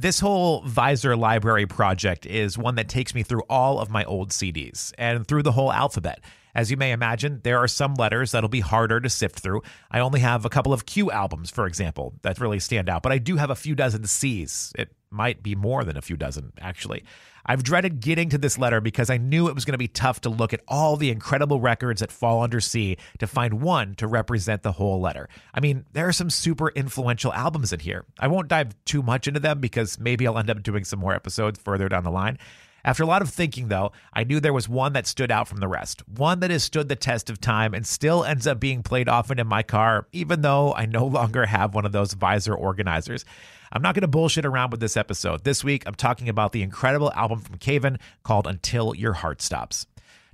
This whole Visor library project is one that takes me through all of my old CDs and through the whole alphabet. As you may imagine, there are some letters that'll be harder to sift through. I only have a couple of Q albums, for example, that really stand out, but I do have a few dozen C's. It might be more than a few dozen, actually. I've dreaded getting to this letter because I knew it was going to be tough to look at all the incredible records that fall under C to find one to represent the whole letter. I mean, there are some super influential albums in here. I won't dive too much into them because maybe I'll end up doing some more episodes further down the line. After a lot of thinking, though, I knew there was one that stood out from the rest, one that has stood the test of time and still ends up being played often in my car, even though I no longer have one of those visor organizers. I'm not going to bullshit around with this episode. This week, I'm talking about the incredible album from Cave In called Until Your Heart Stops.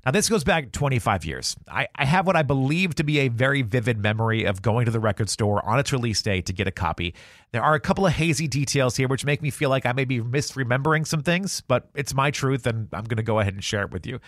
Now, this goes back 25 years. I, I, have what I believe to be a very vivid memory of going to the record store on its release day to get a copy. There are a couple of hazy details here which make me feel like I may be misremembering some things, but it's my truth and I'm going to go ahead and share it with you.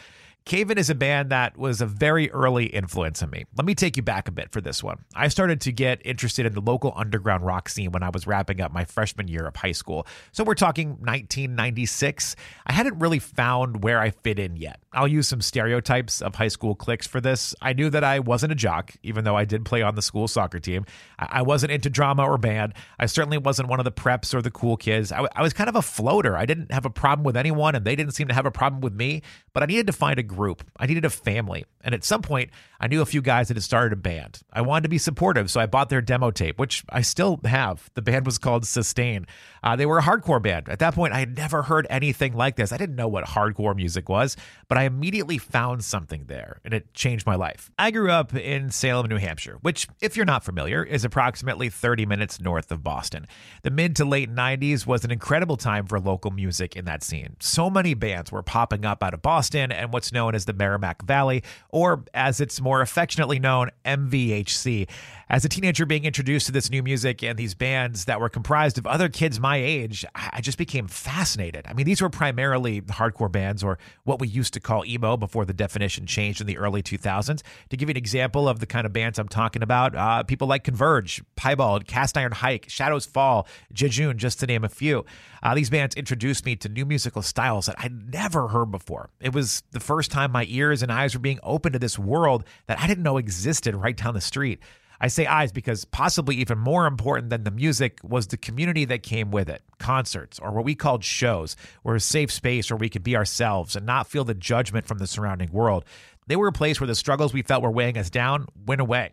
Cave In is a band that was a very early influence on me. Let me take you back a bit for this one. I started to get interested in the local underground rock scene when I was wrapping up my freshman year of high school. So we're talking 1996. I hadn't really found where I fit in yet. I'll use some stereotypes of high school cliques for this. I knew that I wasn't a jock, even though I did play on the school soccer team. I wasn't into drama or band. I certainly wasn't one of the preps or the cool kids. I, was kind of a floater. I didn't have a problem with anyone, and they didn't seem to have a problem with me, but I needed to find a group. I needed a family. And at some point, I knew a few guys that had started a band. I wanted to be supportive, so I bought their demo tape, which I still have. The band was called Sustain. Uh, they were a hardcore band. At that point, I had never heard anything like this. I didn't know what hardcore music was, but I immediately found something there, and it changed my life. I grew up in Salem, New Hampshire, which, if you're not familiar, is approximately 30 minutes north of Boston. The mid to late 90s was an incredible time for local music in that scene. So many bands were popping up out of Boston and what's known as the Merrimack Valley, or as it's more affectionately known, MVHC. As a teenager being introduced to this new music and these bands that were comprised of other kids my age, I just became fascinated. I mean, these were primarily hardcore bands or what we used to call emo before the definition changed in the early 2000s. To give you an example of the kind of bands I'm talking about, uh, people like Converge, Piebald, Cast Iron Hike, Shadows Fall, Jejune, just to name a few. Uh, these bands introduced me to new musical styles that I'd never heard before. It was the first time my ears and eyes were being opened to this world that I didn't know existed right down the street. I say eyes because possibly even more important than the music was the community that came with it. Concerts, or what we called shows, were a safe space where we could be ourselves and not feel the judgment from the surrounding world. They were a place where the struggles we felt were weighing us down went away.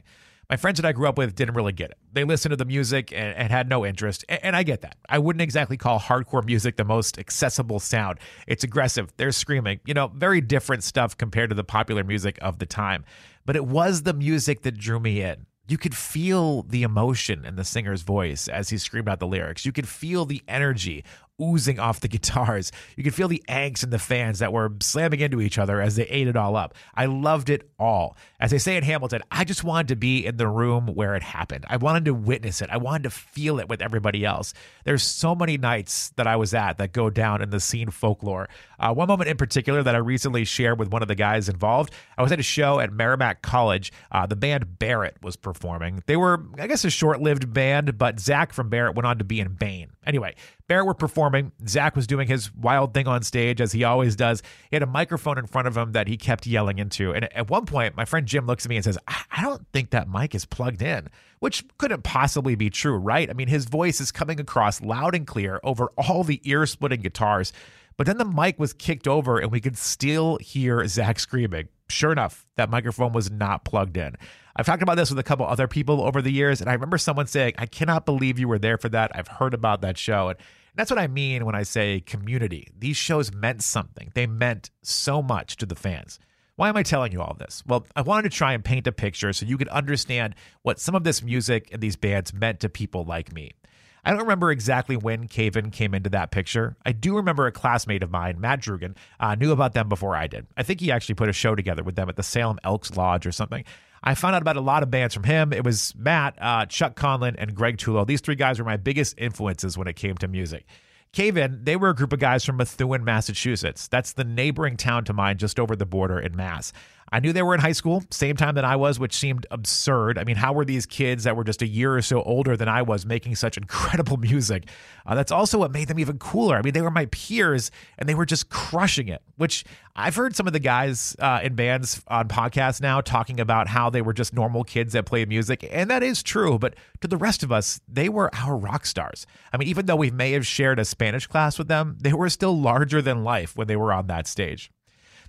My friends that I grew up with didn't really get it. They listened to the music and, and had no interest. And, and I get that. I wouldn't exactly call hardcore music the most accessible sound. It's aggressive, they're screaming, you know, very different stuff compared to the popular music of the time. But it was the music that drew me in you could feel the emotion in the singer's voice as he screamed out the lyrics. You could feel the energy oozing off the guitars. You could feel the angst in the fans that were slamming into each other as they ate it all up. I loved it all. As they say in Hamilton, I just wanted to be in the room where it happened. I wanted to witness it. I wanted to feel it with everybody else. There's so many nights that I was at that go down in the scene folklore. Uh, one moment in particular that I recently shared with one of the guys involved. I was at a show at Merrimack College. Uh, the band Barrett was performing. They were, I guess, a short-lived band, but Zach from Barrett went on to be in Bane. Anyway, Barrett were performing. Zach was doing his wild thing on stage, as he always does. He had a microphone in front of him that he kept yelling into. And at one point, my friend Jim looks at me and says, I don't think that mic is plugged in, which couldn't possibly be true, right? I mean, his voice is coming across loud and clear over all the ear splitting guitars. But then the mic was kicked over and we could still hear Zach screaming. Sure enough, that microphone was not plugged in. I've talked about this with a couple other people over the years, and I remember someone saying, I cannot believe you were there for that. I've heard about that show. And that's what I mean when I say community. These shows meant something, they meant so much to the fans. Why am I telling you all this? Well, I wanted to try and paint a picture so you could understand what some of this music and these bands meant to people like me. I don't remember exactly when Cave In came into that picture. I do remember a classmate of mine, Matt Drugan, uh, knew about them before I did. I think he actually put a show together with them at the Salem Elks Lodge or something. I found out about a lot of bands from him. It was Matt, uh, Chuck Conlon, and Greg Tulo. These three guys were my biggest influences when it came to music. Cave In, they were a group of guys from Methuen, Massachusetts. That's the neighboring town to mine just over the border in Mass. I knew they were in high school, same time that I was, which seemed absurd. I mean, how were these kids that were just a year or so older than I was making such incredible music? Uh, that's also what made them even cooler. I mean, they were my peers and they were just crushing it, which I've heard some of the guys uh, in bands on podcasts now talking about how they were just normal kids that played music. And that is true. But to the rest of us, they were our rock stars. I mean, even though we may have shared a Spanish class with them, they were still larger than life when they were on that stage.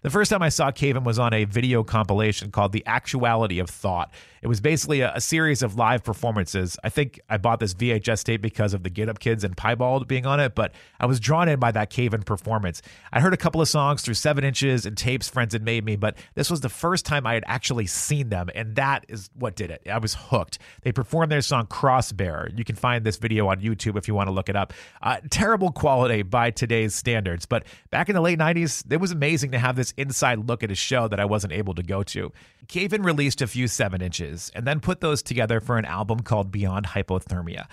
The first time I saw Cave In was on a video compilation called The Actuality of Thought. It was basically a, a, series of live performances. I think I bought this VHS tape because of the Get Up Kids and Piebald being on it, but I was drawn in by that Cave In performance. I heard a couple of songs through 7 inches and tapes friends had made me, but this was the first time I had actually seen them, and that is what did it. I was hooked. They performed their song Crossbearer. You can find this video on YouTube if you want to look it up. Uh, terrible quality by today's standards, but back in the late 90s, it was amazing to have this inside look at a show that I wasn't able to go to. Cave In released a few 7 inches and then put those together for an album called Beyond Hypothermia.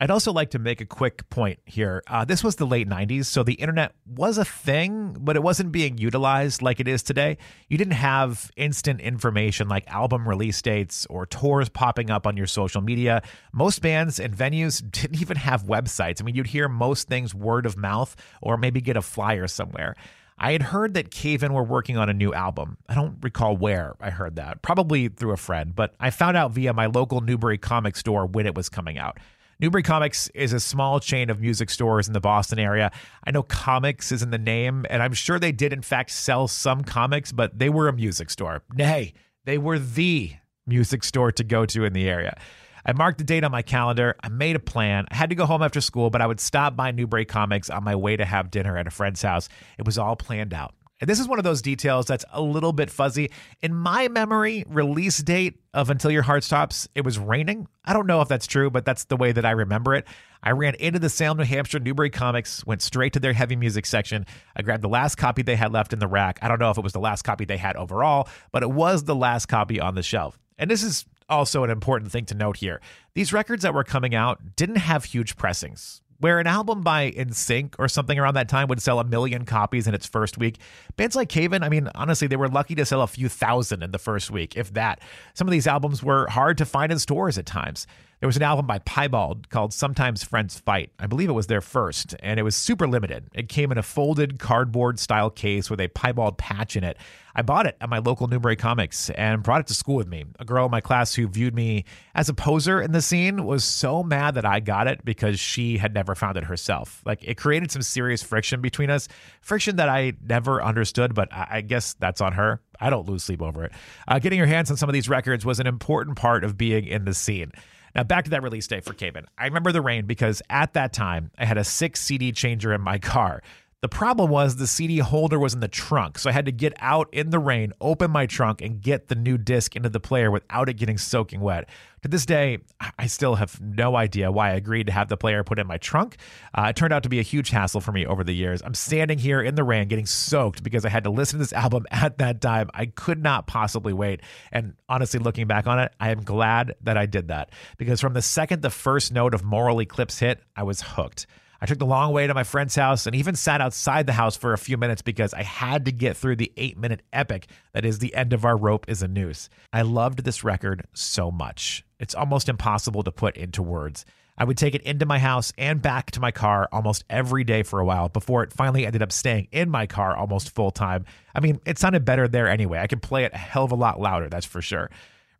I'd also like to make a quick point here. Uh, this was the late 90s, so the internet was a thing, but it wasn't being utilized like it is today. You didn't have instant information like album release dates or tours popping up on your social media. Most bands and venues didn't even have websites. I mean, you'd hear most things word of mouth or maybe get a flyer somewhere. I had heard that Cave In were working on a new album. I don't recall where I heard that, probably through a friend, but I found out via my local Newbury comic store when it was coming out. Newbury Comics is a small chain of music stores in the Boston area. I know comics is in the name, and I'm sure they did, in fact, sell some comics, but they were a music store. Nay, they were the music store to go to in the area. I marked the date on my calendar. I made a plan. I had to go home after school, but I would stop by Newbury Comics on my way to have dinner at a friend's house. It was all planned out. And this is one of those details that's a little bit fuzzy. In my memory, release date of Until Your Heart Stops, it was raining. I don't know if that's true, but that's the way that I remember it. I ran into the Salem, New Hampshire Newbury Comics, went straight to their heavy music section. I grabbed the last copy they had left in the rack. I don't know if it was the last copy they had overall, but it was the last copy on the shelf. And this is also an important thing to note here. These records that were coming out didn't have huge pressings. Where an album by NSYNC or something around that time would sell a million copies in its first week, bands like Cave In, I mean, honestly, they were lucky to sell a few thousand in the first week, if that. Some of these albums were hard to find in stores at times. There was an album by Piebald called Sometimes Friends Fight. I believe it was their first, and it was super limited. It came in a folded cardboard style case with a Piebald patch in it. I bought it at my local Newbury Comics and brought it to school with me. A girl in my class who viewed me as a poser in the scene was so mad that I got it because she had never found it herself. Like it created some serious friction between us, friction that I never understood, but I guess that's on her. I don't lose sleep over it. Uh, getting your hands on some of these records was an important part of being in the scene. Now, back to that release date for Cave In. I remember the rain because at that time I had a six CD changer in my car. The problem was the CD holder was in the trunk, so I had to get out in the rain, open my trunk, and get the new disc into the player without it getting soaking wet. To this day, I still have no idea why I agreed to have the player put in my trunk. Uh, it turned out to be a huge hassle for me over the years. I'm standing here in the rain getting soaked because I had to listen to this album at that time. I could not possibly wait. And honestly, looking back on it, I am glad that I did that because from the second the first note of Moral Eclipse hit, I was hooked. I took the long way to my friend's house and even sat outside the house for a few minutes because I had to get through the eight minute epic that is the end of our rope is a noose. I loved this record so much. It's almost impossible to put into words. I would take it into my house and back to my car almost every day for a while before it finally ended up staying in my car almost full time. I mean, it sounded better there anyway. I could play it a hell of a lot louder, that's for sure.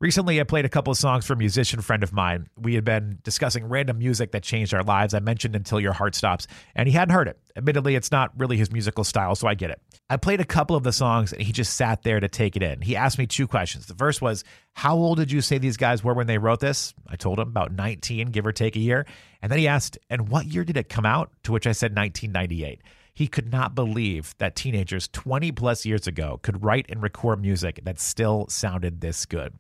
Recently, I played a couple of songs for a musician friend of mine. We had been discussing random music that changed our lives. I mentioned Until Your Heart Stops, and he hadn't heard it. Admittedly, it's not really his musical style, so I get it. I played a couple of the songs, and he just sat there to take it in. He asked me two questions. The first was, How old did you say these guys were when they wrote this? I told him about 19, give or take a year. And then he asked, And what year did it come out? To which I said 1998. He could not believe that teenagers 20 plus years ago could write and record music that still sounded this good.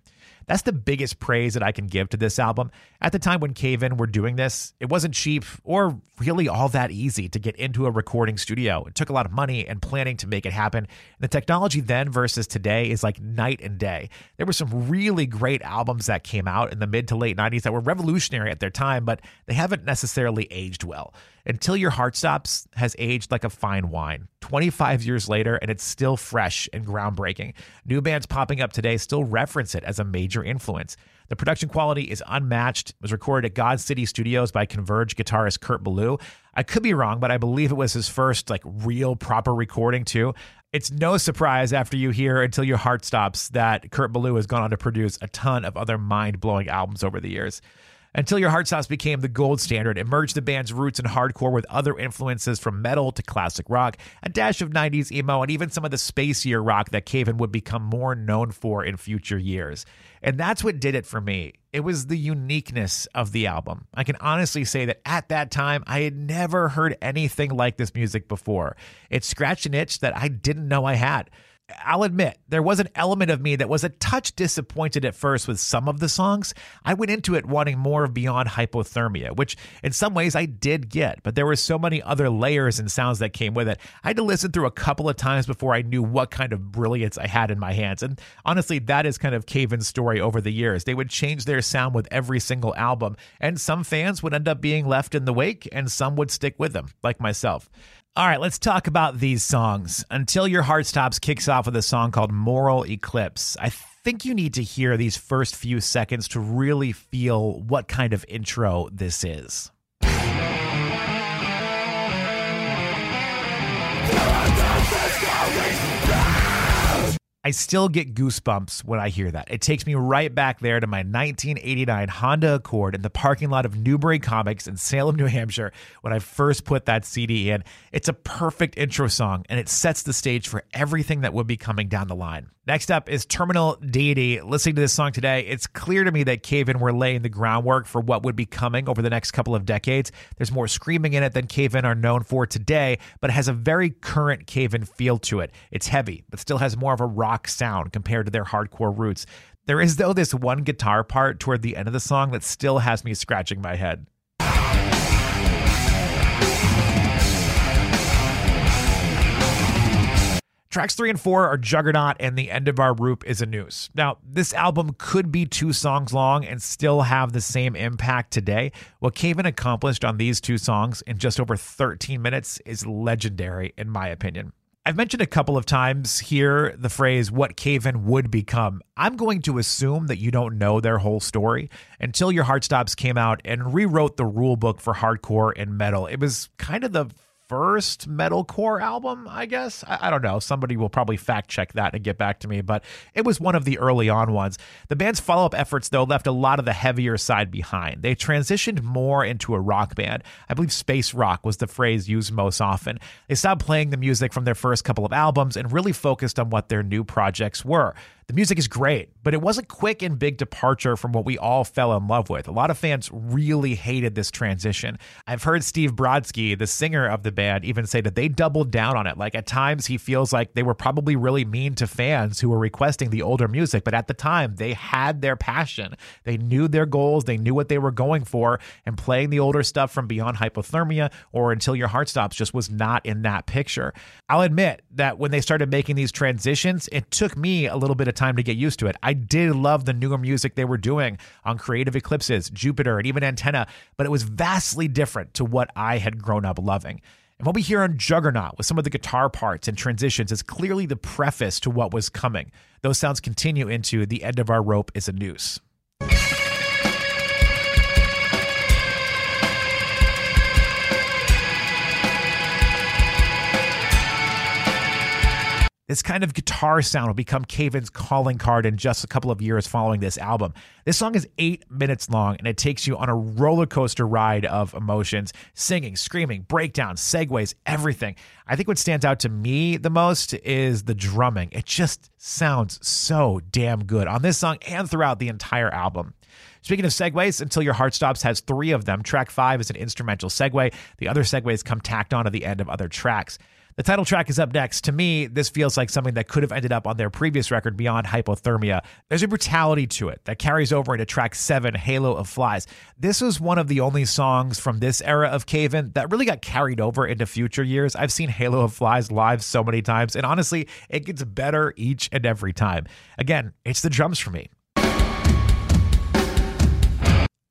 That's the biggest praise that I can give to this album. At the time when Cave In were doing this, it wasn't cheap or really all that easy to get into a recording studio. It took a lot of money and planning to make it happen. The technology then versus today is like night and day. There were some really great albums that came out in the mid to late 90s that were revolutionary at their time, but they haven't necessarily aged well. Until Your Heart Stops has aged like a fine wine. 25 years later, and it's still fresh and groundbreaking. New bands popping up today still reference it as a major influence. The production quality is unmatched. It was recorded at God City Studios by Converge guitarist Kurt Ballou. I could be wrong, but I believe it was his first like real proper recording too. It's no surprise after you hear Until Your Heart Stops that Kurt Ballou has gone on to produce a ton of other mind blowing albums over the years. Until Your Heart Stops became the gold standard, it merged the band's roots in hardcore with other influences from metal to classic rock, a dash of 90s emo, and even some of the spacier rock that Cave In would become more known for in future years. And that's what did it for me. It was the uniqueness of the album. I can honestly say that at that time, I had never heard anything like this music before. It scratched an itch that I didn't know I had. I'll admit, there was an element of me that was a touch disappointed at first with some of the songs. I went into it wanting more of Beyond Hypothermia, which in some ways I did get, but there were so many other layers and sounds that came with it. I had to listen through a couple of times before I knew what kind of brilliance I had in my hands. And honestly, that is kind of Cave In's story over the years. They would change their sound with every single album, and some fans would end up being left in the wake, and some would stick with them, like myself. All right, let's talk about these songs. Until Your Heart Stops kicks off with a song called Moral Eclipse. I think you need to hear these first few seconds to really feel what kind of intro this is. I still get goosebumps when I hear that. It takes me right back there to my 1989 Honda Accord in the parking lot of Newbury Comics in Salem, New Hampshire, when I first put that CD in. It's a perfect intro song, and it sets the stage for everything that would be coming down the line. Next up is Terminal Deity. Listening to this song today, it's clear to me that Cave In were laying the groundwork for what would be coming over the next couple of decades. There's more screaming in it than Cave In are known for today, but it has a very current Cave In feel to it. It's heavy, but still has more of a rock sound compared to their hardcore roots. There is, though, this one guitar part toward the end of the song that still has me scratching my head. Tracks three and four are Juggernaut, and The End of Our Rope is a Noose. Now, this album could be two songs long and still have the same impact today. What Cave In accomplished on these two songs in just over 13 minutes is legendary, in my opinion. I've mentioned a couple of times here the phrase what Cave In would become. I'm going to assume that you don't know their whole story. Until Your Heart Stops came out and rewrote the rule book for hardcore and metal. It was kind of the first metalcore album, I guess. I, I, don't know. Somebody will probably fact check that and get back to me, but it was one of the early on ones. The band's follow up efforts, though, left a lot of the heavier side behind. They transitioned more into a rock band. I believe space rock was the phrase used most often. They stopped playing the music from their first couple of albums and really focused on what their new projects were. The music is great, but it was a quick and big departure from what we all fell in love with. A lot of fans really hated this transition. I've heard Steve Brodsky, the singer of the band, even say that they doubled down on it. Like at times, he feels like they were probably really mean to fans who were requesting the older music, but at the time, they had their passion. They knew their goals, they knew what they were going for, and playing the older stuff from Beyond Hypothermia or Until Your Heart Stops just was not in that picture. I'll admit that when they started making these transitions, it took me a little bit of time to get used to it. I did love the newer music they were doing on Creative Eclipses, Jupiter, and even Antenna, but it was vastly different to what I had grown up loving. And what we hear on Juggernaut with some of the guitar parts and transitions is clearly the preface to what was coming. Those sounds continue into The End of Our Rope is a Noose. This kind of guitar sound will become Cave In's calling card in just a couple of years following this album. This song is eight minutes long and it takes you on a roller coaster ride of emotions singing, screaming, breakdowns, segues, everything. I think what stands out to me the most is the drumming. It just sounds so damn good on this song and throughout the entire album. Speaking of segues, Until Your Heart Stops has three of them. Track five is an instrumental segue, the other segues come tacked on at the end of other tracks. The title track is up next. To me, this feels like something that could have ended up on their previous record, Beyond Hypothermia. There's a brutality to it that carries over into track seven, Halo of Flies. This was one of the only songs from this era of Cave In that really got carried over into future years. I've seen Halo of Flies live so many times, and honestly, it gets better each and every time. Again, it's the drums for me.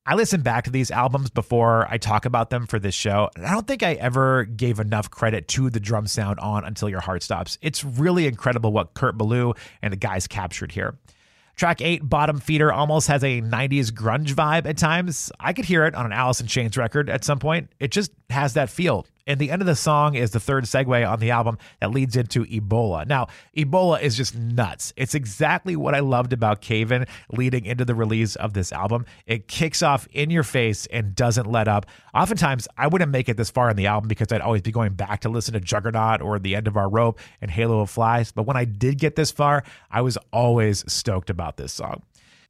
I listen back to these albums before I talk about them for this show, and I don't think I ever gave enough credit to the drum sound on Until Your Heart Stops. It's really incredible what Kurt Ballou and the guys captured here. Track 8, Bottom Feeder, almost has a 90s grunge vibe at times. I could hear it on an Alice in Chains record at some point. It just has that feel. And the end of the song is the third segue on the album that leads into Ebola. Now, Ebola is just nuts. It's exactly what I loved about Cave In leading into the release of this album. It kicks off in your face and doesn't let up. Oftentimes, I wouldn't make it this far in the album because I'd always be going back to listen to Juggernaut or The End of Our Rope and Halo of Flies. But when I did get this far, I was always stoked about this song.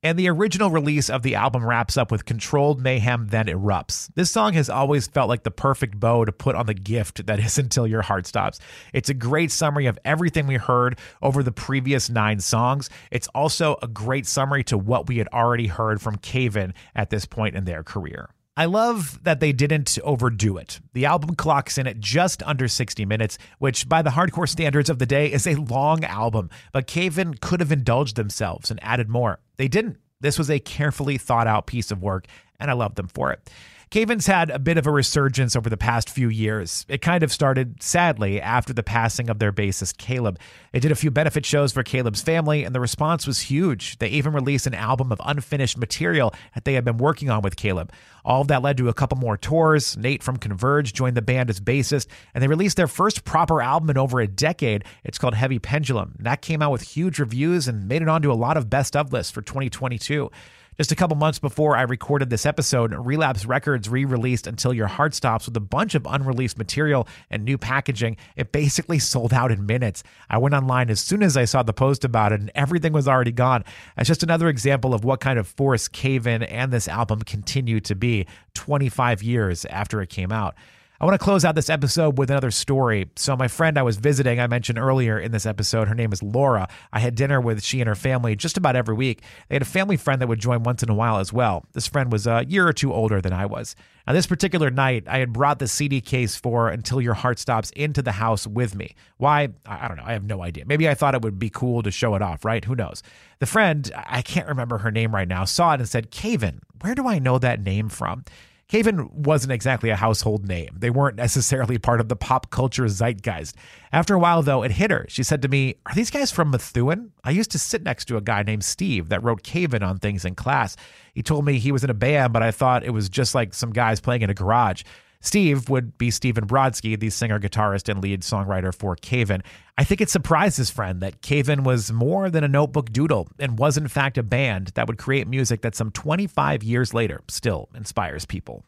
And the original release of the album wraps up with Controlled Mayhem Then Erupts. This song has always felt like the perfect bow to put on the gift that is Until Your Heart Stops. It's a great summary of everything we heard over the previous nine songs. It's also a great summary to what we had already heard from Cave In at this point in their career. I love that they didn't overdo it. The album clocks in at just under 60 minutes, which by the hardcore standards of the day is a long album, but Cave In could have indulged themselves and added more. They didn't. This was a carefully thought out piece of work, and I love them for it. Cave In's had a bit of a resurgence over the past few years. It kind of started, sadly, after the passing of their bassist, Caleb. They did a few benefit shows for Caleb's family, and the response was huge. They even released an album of unfinished material that they had been working on with Caleb. All of that led to a couple more tours. Nate from Converge joined the band as bassist, and they released their first proper album in over a decade. It's called Heavy Pendulum. That came out with huge reviews and made it onto a lot of best of lists for 2022. Just a couple months before I recorded this episode, Relapse Records re released Until Your Heart Stops with a bunch of unreleased material and new packaging. It basically sold out in minutes. I went online as soon as I saw the post about it, and everything was already gone. That's just another example of what kind of force Cave In and this album continue to be 25 years after it came out. I want to close out this episode with another story. So, my friend I was visiting, I mentioned earlier in this episode, her name is Laura. I had dinner with she and her family just about every week. They had a family friend that would join once in a while as well. This friend was a year or two older than I was. Now, this particular night, I had brought the CD case for Until Your Heart Stops into the house with me. Why? I don't know. I have no idea. Maybe I thought it would be cool to show it off, right? Who knows? The friend, I can't remember her name right now, saw it and said, Cave In, where do I know that name from? Cave In wasn't exactly a household name. They weren't necessarily part of the pop culture zeitgeist. After a while, though, it hit her. She said to me, Are these guys from Methuen? I used to sit next to a guy named Steve that wrote Cave In on things in class. He told me he was in a band, but I thought it was just like some guys playing in a garage. Steve would be Stephen Brodsky, the singer, guitarist, and lead songwriter for Cave In. I think it surprised his friend that Cave In was more than a notebook doodle and was, in fact, a band that would create music that some 25 years later still inspires people.